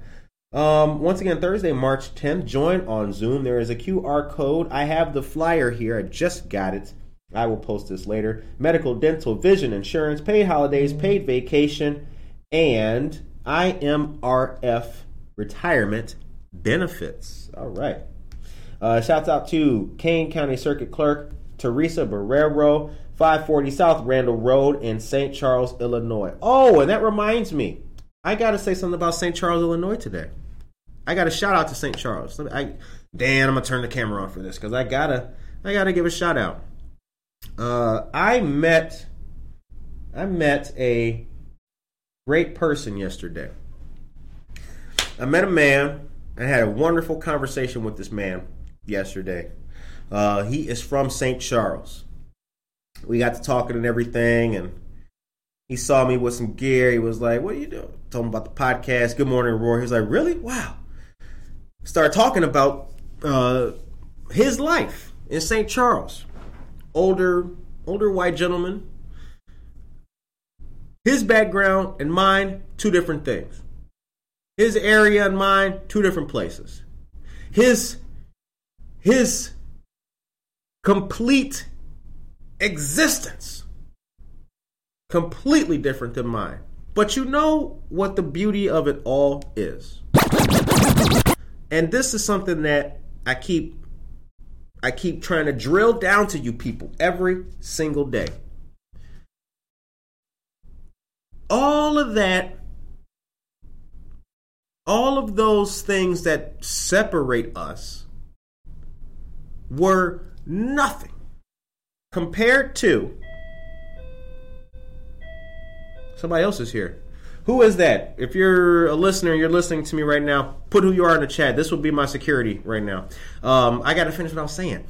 Um, once again, Thursday, March 10th, join on Zoom. There is a QR code. I have the flyer here. I just got it. I will post this later. Medical, dental, vision, insurance, paid holidays, paid vacation, and IMRF retirement benefits. All right. Uh, shouts out to Kane County Circuit Clerk Theresa Barreiro, 540 South Randall Road in St. Charles, Illinois. Oh, and that reminds me, I got to say something about St. Charles, Illinois today. I got a shout out to St. Charles. I, Dan, I'm gonna turn the camera on for this because I gotta, I gotta give a shout out. Uh, I met, I met a great person yesterday. I met a man. I had a wonderful conversation with this man yesterday. Uh, he is from St. Charles. We got to talking and everything, and he saw me with some gear. He was like, "What are you doing?" Told him about the podcast. Good morning, Roar. He was like, "Really? Wow." Start talking about uh, his life in St. Charles. Older, older white gentleman. His background and mine, two different things. His area and mine, two different places. His his complete existence completely different than mine. But you know what the beauty of it all is. And this is something that I keep I keep trying to drill down to you people every single day. All of that all of those things that separate us were nothing compared to somebody else is here. Who is that? If you're a listener, you're listening to me right now, put who you are in the chat. This will be my security right now. Um, I got to finish what I was saying.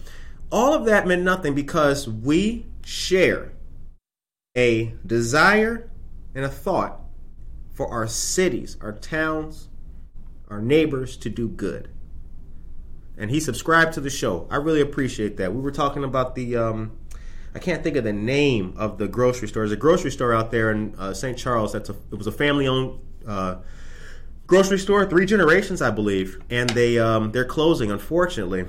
All of that meant nothing because we share a desire and a thought for our cities, our towns, our neighbors to do good. And he subscribed to the show. I really appreciate that. We were talking about the um, I can't think of the name of the grocery store. There's a grocery store out there in uh, St. Charles. That's a it was a family owned uh, grocery store, three generations, I believe, and they um, they're closing. Unfortunately,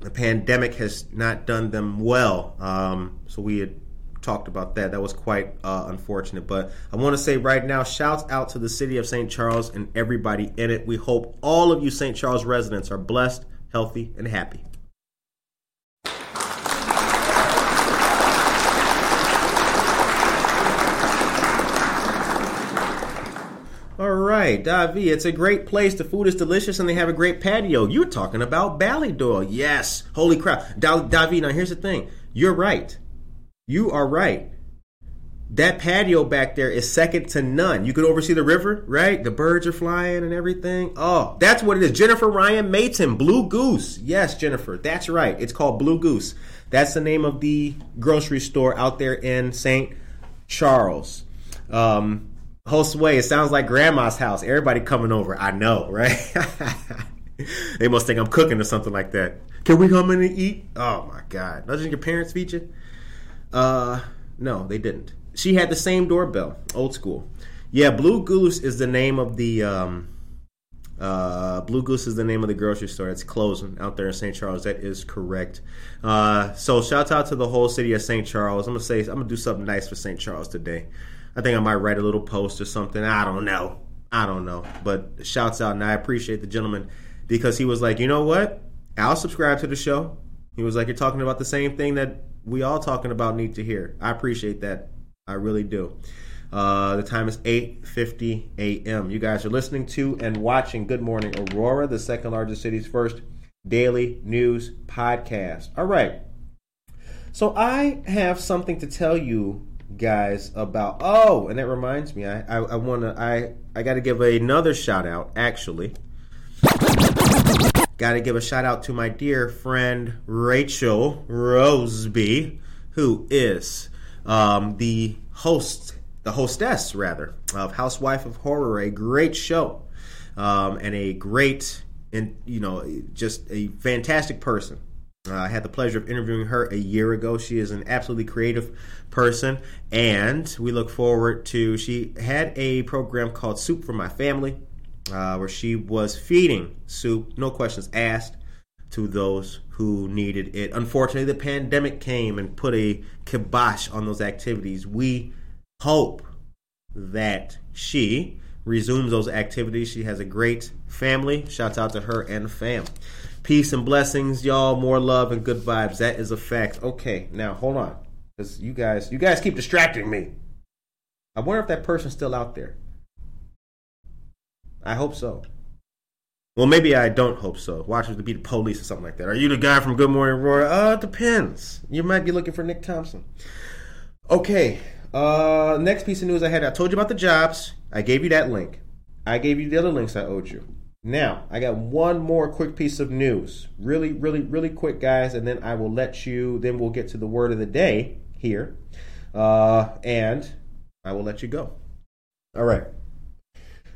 the pandemic has not done them well. Um, so we had talked about that. That was quite uh, unfortunate. But I want to say right now, shouts out to the city of St. Charles and everybody in it. We hope all of you St. Charles residents are blessed, healthy, and happy. All right, Davi, it's a great place. The food is delicious and they have a great patio. You're talking about Ballydoyle. Yes. Holy crap. Da- Davi, now here's the thing. You're right. You are right. That patio back there is second to none. You can oversee the river, right? The birds are flying and everything. Oh, that's what it is. Jennifer Ryan Mayton, Blue Goose. Yes, Jennifer, that's right. It's called Blue Goose. That's the name of the grocery store out there in St. Charles. Um, Josue, it sounds like grandma's house. Everybody coming over. I know, right? <laughs> they must think I'm cooking or something like that. Can we come in and eat? Oh my God. Doesn't your parents you? Uh, no, they didn't. She had the same doorbell, old school. Yeah, Blue Goose is the name of the um, uh, Blue Goose is the name of the grocery store. It's closing out there in St. Charles. That is correct. Uh, so shout out to the whole city of St. Charles. I'm gonna say I'm gonna do something nice for St. Charles today. I think I might write a little post or something. I don't know. I don't know. But shouts out, and I appreciate the gentleman because he was like, you know what? I'll subscribe to the show. He was like, you're talking about the same thing that we all talking about need to hear. I appreciate that. I really do. Uh, the time is 8:50 a.m. You guys are listening to and watching Good Morning Aurora, the second largest city's first daily news podcast. All right. So I have something to tell you guys about. Oh, and that reminds me, I I, I want to I I got to give another shout out. Actually, got to give a shout out to my dear friend Rachel Roseby, who is um, the host, the hostess rather, of Housewife of Horror, a great show, um, and a great and you know just a fantastic person. Uh, I had the pleasure of interviewing her a year ago. She is an absolutely creative person, and we look forward to. She had a program called Soup for My Family, uh, where she was feeding soup, no questions asked, to those who needed it. Unfortunately, the pandemic came and put a kibosh on those activities. We hope that she resumes those activities. She has a great family. Shouts out to her and fam. Peace and blessings, y'all. More love and good vibes. That is a fact. Okay, now hold on, because you guys, you guys keep distracting me. I wonder if that person's still out there. I hope so. Well, maybe I don't hope so. Watch it to be the police or something like that. Are you the guy from Good Morning Aurora? Uh, it depends. You might be looking for Nick Thompson. Okay. Uh, next piece of news I had. I told you about the jobs. I gave you that link. I gave you the other links I owed you. Now, I got one more quick piece of news. Really, really, really quick, guys, and then I will let you, then we'll get to the word of the day here. Uh, and I will let you go. All right.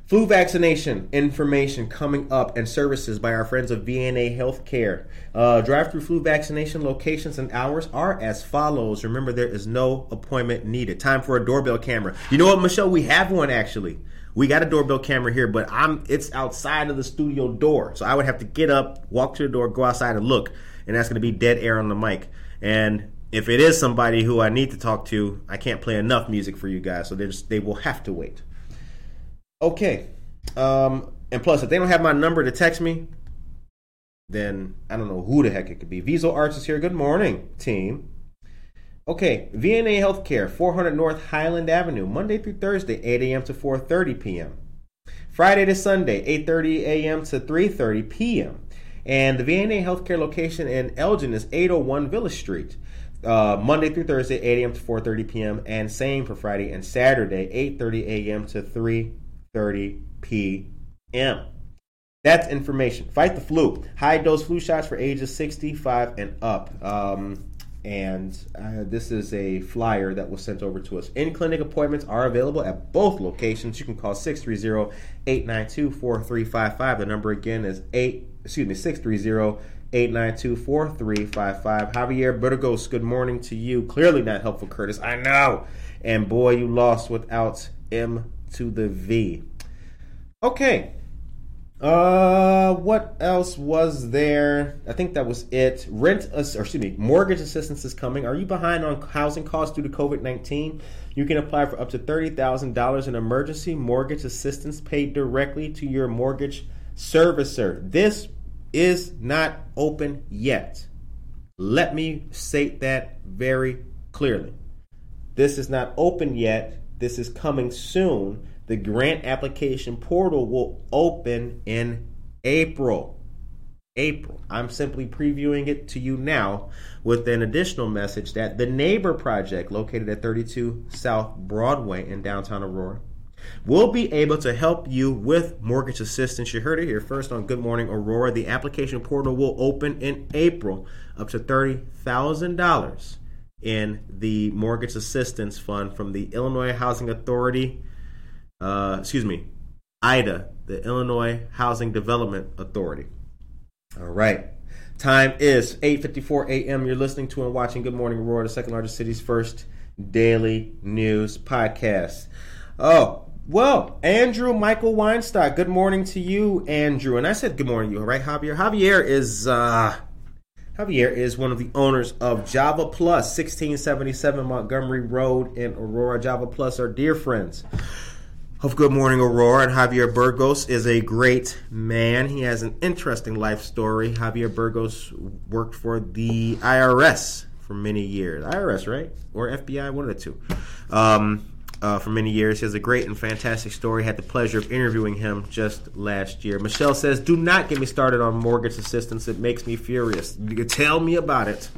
Flu vaccination information coming up and services by our friends of VNA Healthcare. Uh, Drive through flu vaccination locations and hours are as follows. Remember, there is no appointment needed. Time for a doorbell camera. You know what, Michelle? We have one actually. We got a doorbell camera here, but I'm it's outside of the studio door. So I would have to get up, walk to the door, go outside and look, and that's going to be dead air on the mic. And if it is somebody who I need to talk to, I can't play enough music for you guys, so they just they will have to wait. Okay. Um, and plus, if they don't have my number to text me, then I don't know who the heck it could be. Viso Arts is here. Good morning, team. Okay, VNA Healthcare, 400 North Highland Avenue, Monday through Thursday, 8 a.m. to 4:30 p.m. Friday to Sunday, 8:30 a.m. to 3:30 p.m. And the VNA Healthcare location in Elgin is 801 Villa Street. Uh, Monday through Thursday, 8 a.m. to 4:30 p.m. and same for Friday and Saturday, 8:30 a.m. to 3:30 p.m. That's information. Fight the flu. High dose flu shots for ages 65 and up. Um, and uh, this is a flyer that was sent over to us. In clinic appointments are available at both locations. You can call 630 892 4355. The number again is 8, excuse me, 630 892 4355. Javier Burgos, good morning to you. Clearly not helpful, Curtis. I know. And boy, you lost without M to the V. Okay. Uh, what else was there? I think that was it. Rent, or excuse me, mortgage assistance is coming. Are you behind on housing costs due to COVID nineteen? You can apply for up to thirty thousand dollars in emergency mortgage assistance paid directly to your mortgage servicer. This is not open yet. Let me state that very clearly. This is not open yet. This is coming soon. The grant application portal will open in April. April. I'm simply previewing it to you now with an additional message that the Neighbor Project, located at 32 South Broadway in downtown Aurora, will be able to help you with mortgage assistance. You heard it here first on Good Morning Aurora. The application portal will open in April up to $30,000 in the mortgage assistance fund from the Illinois Housing Authority, uh, excuse me, IDA, the Illinois Housing Development Authority. All right. Time is 8:54 a.m. You're listening to and watching Good Morning Aurora, the second largest city's first daily news podcast. Oh, well, Andrew Michael Weinstock. Good morning to you, Andrew. And I said good morning to you, right, Javier. Javier is uh Javier is one of the owners of Java Plus, 1677 Montgomery Road in Aurora. Java Plus are dear friends of Good Morning Aurora, and Javier Burgos is a great man. He has an interesting life story. Javier Burgos worked for the IRS for many years. IRS, right? Or FBI, one of the two. Um, uh, for many years. He has a great and fantastic story. Had the pleasure of interviewing him just last year. Michelle says, "Do not get me started on mortgage assistance. It makes me furious. You tell me about it.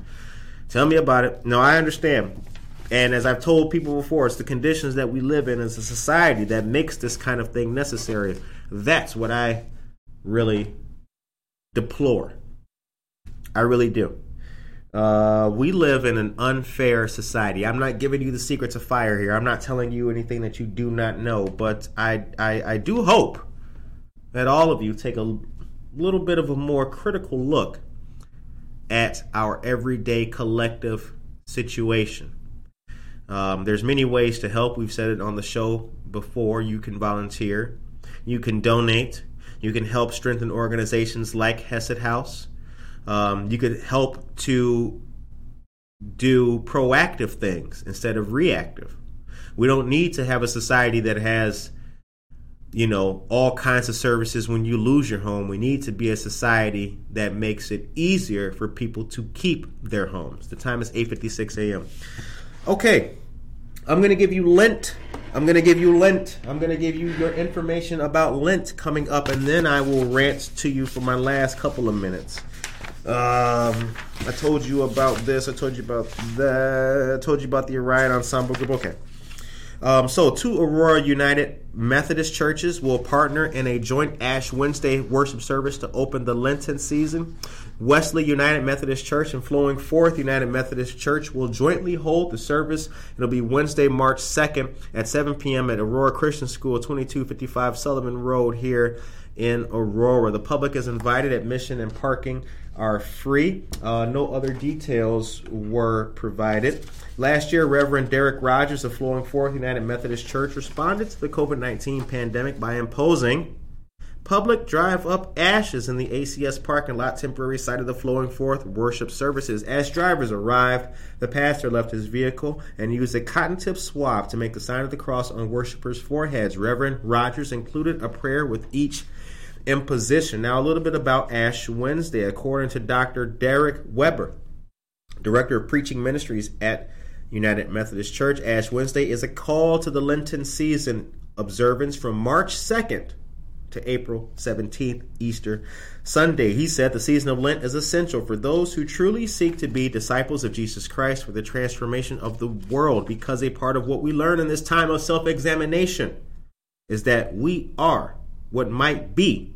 Tell me about it. No, I understand. And as I've told people before, it's the conditions that we live in as a society that makes this kind of thing necessary. That's what I really deplore. I really do. Uh, we live in an unfair society. I'm not giving you the secrets of fire here. I'm not telling you anything that you do not know, but I, I, I do hope that all of you take a little bit of a more critical look at our everyday collective situation. Um, there's many ways to help. We've said it on the show before. You can volunteer, you can donate, you can help strengthen organizations like Hesed House. Um, you could help to do proactive things instead of reactive. We don't need to have a society that has, you know, all kinds of services when you lose your home. We need to be a society that makes it easier for people to keep their homes. The time is 8:56 a.m. Okay, I'm gonna give you Lent. I'm gonna give you Lent. I'm gonna give you your information about Lent coming up, and then I will rant to you for my last couple of minutes. Um, I told you about this. I told you about that. I told you about the Orion Ensemble Group. Okay. Um, so, two Aurora United Methodist churches will partner in a joint Ash Wednesday worship service to open the Lenten season. Wesley United Methodist Church and Flowing Forth United Methodist Church will jointly hold the service. It'll be Wednesday, March 2nd at 7 p.m. at Aurora Christian School, 2255 Sullivan Road here in Aurora. The public is invited. Admission and parking are free. Uh, no other details were provided. Last year, Reverend Derek Rogers of Flowing Forth United Methodist Church responded to the COVID 19 pandemic by imposing public drive up ashes in the ACS parking lot, temporary site of the Flowing Forth worship services. As drivers arrived, the pastor left his vehicle and used a cotton tip swab to make the sign of the cross on worshipers' foreheads. Reverend Rogers included a prayer with each imposition. Now, a little bit about Ash Wednesday. According to Dr. Derek Weber, Director of Preaching Ministries at United Methodist Church, Ash Wednesday is a call to the Lenten season observance from March 2nd to April 17th, Easter Sunday. He said the season of Lent is essential for those who truly seek to be disciples of Jesus Christ for the transformation of the world because a part of what we learn in this time of self examination is that we are what might be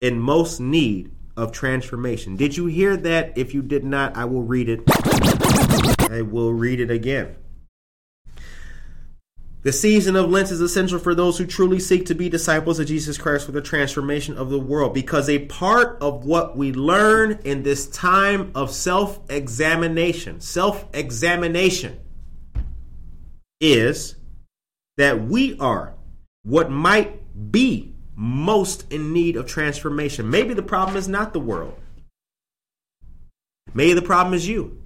in most need of transformation. Did you hear that? If you did not, I will read it. I will read it again. The season of Lent is essential for those who truly seek to be disciples of Jesus Christ for the transformation of the world because a part of what we learn in this time of self examination, self examination, is that we are what might be most in need of transformation. Maybe the problem is not the world. Maybe the problem is you.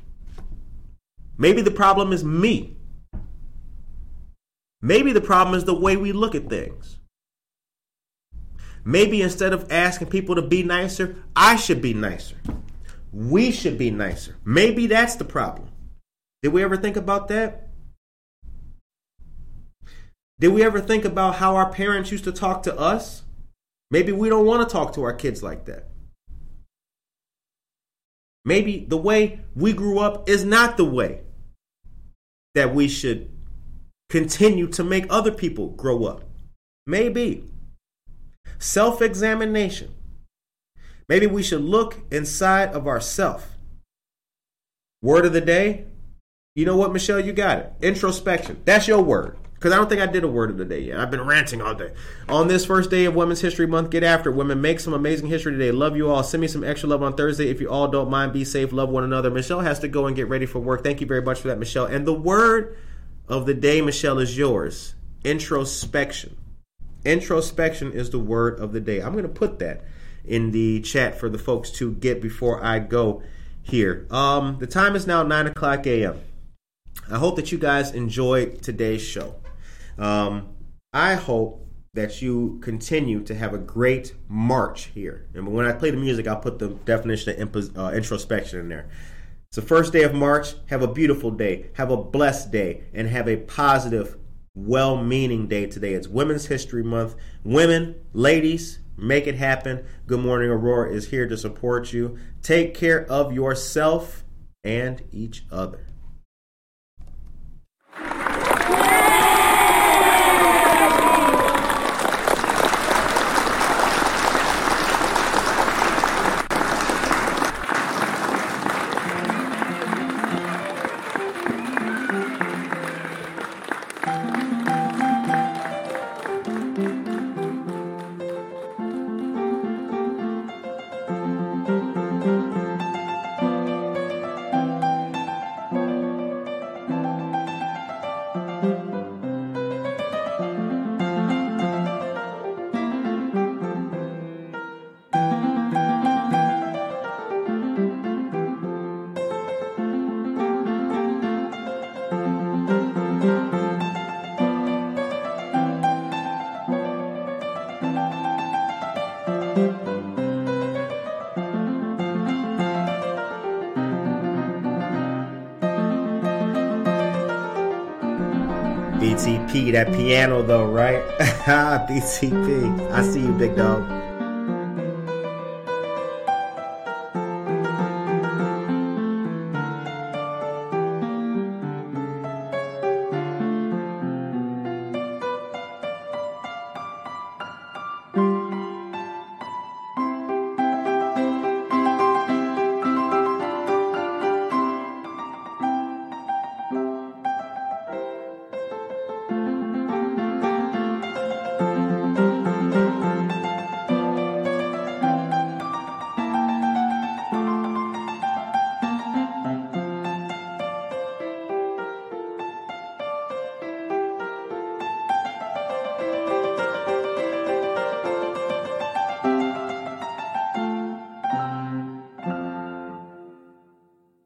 Maybe the problem is me. Maybe the problem is the way we look at things. Maybe instead of asking people to be nicer, I should be nicer. We should be nicer. Maybe that's the problem. Did we ever think about that? Did we ever think about how our parents used to talk to us? Maybe we don't want to talk to our kids like that. Maybe the way we grew up is not the way that we should continue to make other people grow up. Maybe. Self examination. Maybe we should look inside of ourself. Word of the day. You know what, Michelle? You got it. Introspection. That's your word. Because I don't think I did a word of the day yet. I've been ranting all day. On this first day of Women's History Month, get after. Women, make some amazing history today. Love you all. Send me some extra love on Thursday. If you all don't mind, be safe. Love one another. Michelle has to go and get ready for work. Thank you very much for that, Michelle. And the word of the day, Michelle, is yours. Introspection. Introspection is the word of the day. I'm going to put that in the chat for the folks to get before I go here. Um, the time is now 9 o'clock a.m. I hope that you guys enjoyed today's show. Um, I hope that you continue to have a great March here. And when I play the music, I'll put the definition of uh, introspection in there. It's the first day of March. Have a beautiful day. Have a blessed day. And have a positive, well meaning day today. It's Women's History Month. Women, ladies, make it happen. Good Morning Aurora is here to support you. Take care of yourself and each other. Piano though, right? <laughs> BTP. I see you, big dog.